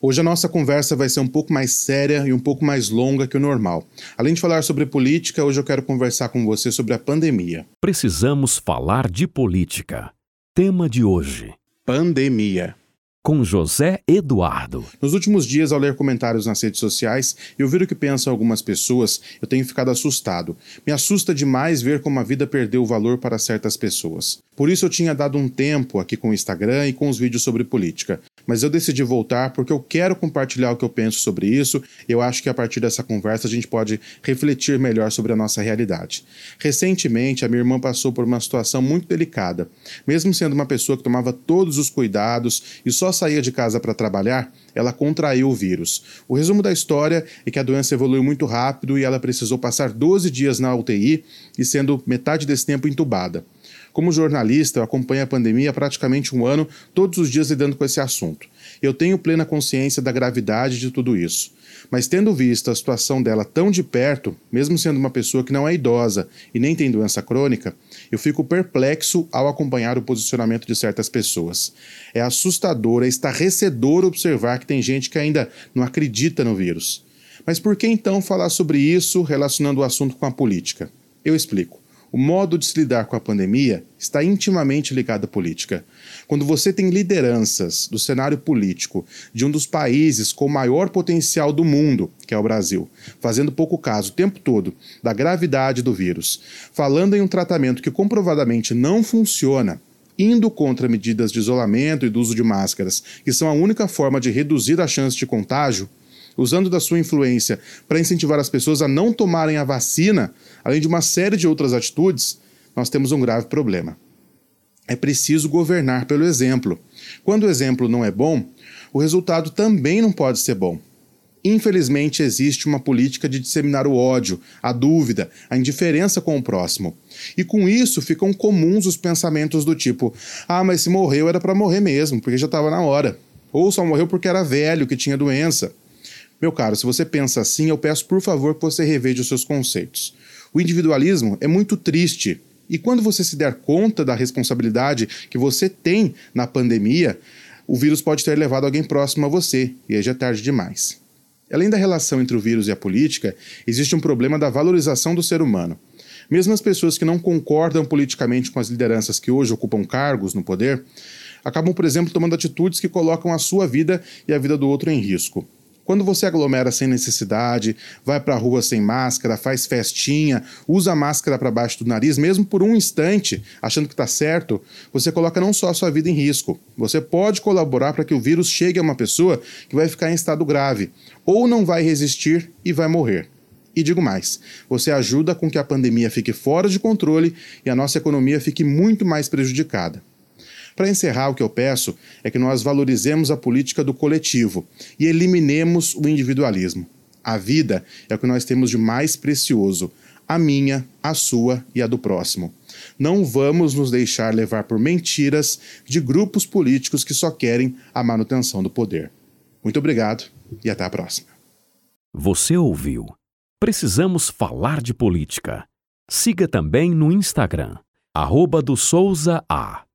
Hoje a nossa conversa vai ser um pouco mais séria e um pouco mais longa que o normal. Além de falar sobre política, hoje eu quero conversar com você sobre a pandemia. Precisamos falar de política. Tema de hoje: Pandemia. Com José Eduardo. Nos últimos dias, ao ler comentários nas redes sociais e ouvir o que pensam algumas pessoas, eu tenho ficado assustado. Me assusta demais ver como a vida perdeu o valor para certas pessoas. Por isso eu tinha dado um tempo aqui com o Instagram e com os vídeos sobre política mas eu decidi voltar porque eu quero compartilhar o que eu penso sobre isso. Eu acho que a partir dessa conversa a gente pode refletir melhor sobre a nossa realidade. Recentemente, a minha irmã passou por uma situação muito delicada. Mesmo sendo uma pessoa que tomava todos os cuidados e só saía de casa para trabalhar, ela contraiu o vírus. O resumo da história é que a doença evoluiu muito rápido e ela precisou passar 12 dias na UTI e sendo metade desse tempo entubada. Como jornalista, eu acompanho a pandemia há praticamente um ano, todos os dias lidando com esse assunto. Eu tenho plena consciência da gravidade de tudo isso. Mas tendo visto a situação dela tão de perto, mesmo sendo uma pessoa que não é idosa e nem tem doença crônica, eu fico perplexo ao acompanhar o posicionamento de certas pessoas. É assustador, é estarrecedor observar que tem gente que ainda não acredita no vírus. Mas por que então falar sobre isso relacionando o assunto com a política? Eu explico. O modo de se lidar com a pandemia está intimamente ligado à política. Quando você tem lideranças do cenário político de um dos países com maior potencial do mundo, que é o Brasil, fazendo pouco caso o tempo todo da gravidade do vírus, falando em um tratamento que comprovadamente não funciona, indo contra medidas de isolamento e do uso de máscaras, que são a única forma de reduzir a chance de contágio, usando da sua influência para incentivar as pessoas a não tomarem a vacina, além de uma série de outras atitudes, nós temos um grave problema. É preciso governar pelo exemplo. Quando o exemplo não é bom, o resultado também não pode ser bom. Infelizmente, existe uma política de disseminar o ódio, a dúvida, a indiferença com o próximo. E com isso ficam comuns os pensamentos do tipo: ah, mas se morreu era para morrer mesmo, porque já estava na hora. Ou só morreu porque era velho, que tinha doença. Meu caro, se você pensa assim, eu peço por favor que você reveja os seus conceitos. O individualismo é muito triste. E quando você se der conta da responsabilidade que você tem na pandemia, o vírus pode ter levado alguém próximo a você, e aí já é tarde demais. Além da relação entre o vírus e a política, existe um problema da valorização do ser humano. Mesmo as pessoas que não concordam politicamente com as lideranças que hoje ocupam cargos no poder, acabam, por exemplo, tomando atitudes que colocam a sua vida e a vida do outro em risco. Quando você aglomera sem necessidade, vai para a rua sem máscara, faz festinha, usa máscara para baixo do nariz, mesmo por um instante, achando que está certo, você coloca não só a sua vida em risco, você pode colaborar para que o vírus chegue a uma pessoa que vai ficar em estado grave, ou não vai resistir e vai morrer. E digo mais: você ajuda com que a pandemia fique fora de controle e a nossa economia fique muito mais prejudicada. Para encerrar, o que eu peço é que nós valorizemos a política do coletivo e eliminemos o individualismo. A vida é o que nós temos de mais precioso, a minha, a sua e a do próximo. Não vamos nos deixar levar por mentiras de grupos políticos que só querem a manutenção do poder. Muito obrigado e até a próxima. Você ouviu? Precisamos falar de política. Siga também no Instagram, arroba do Souza A.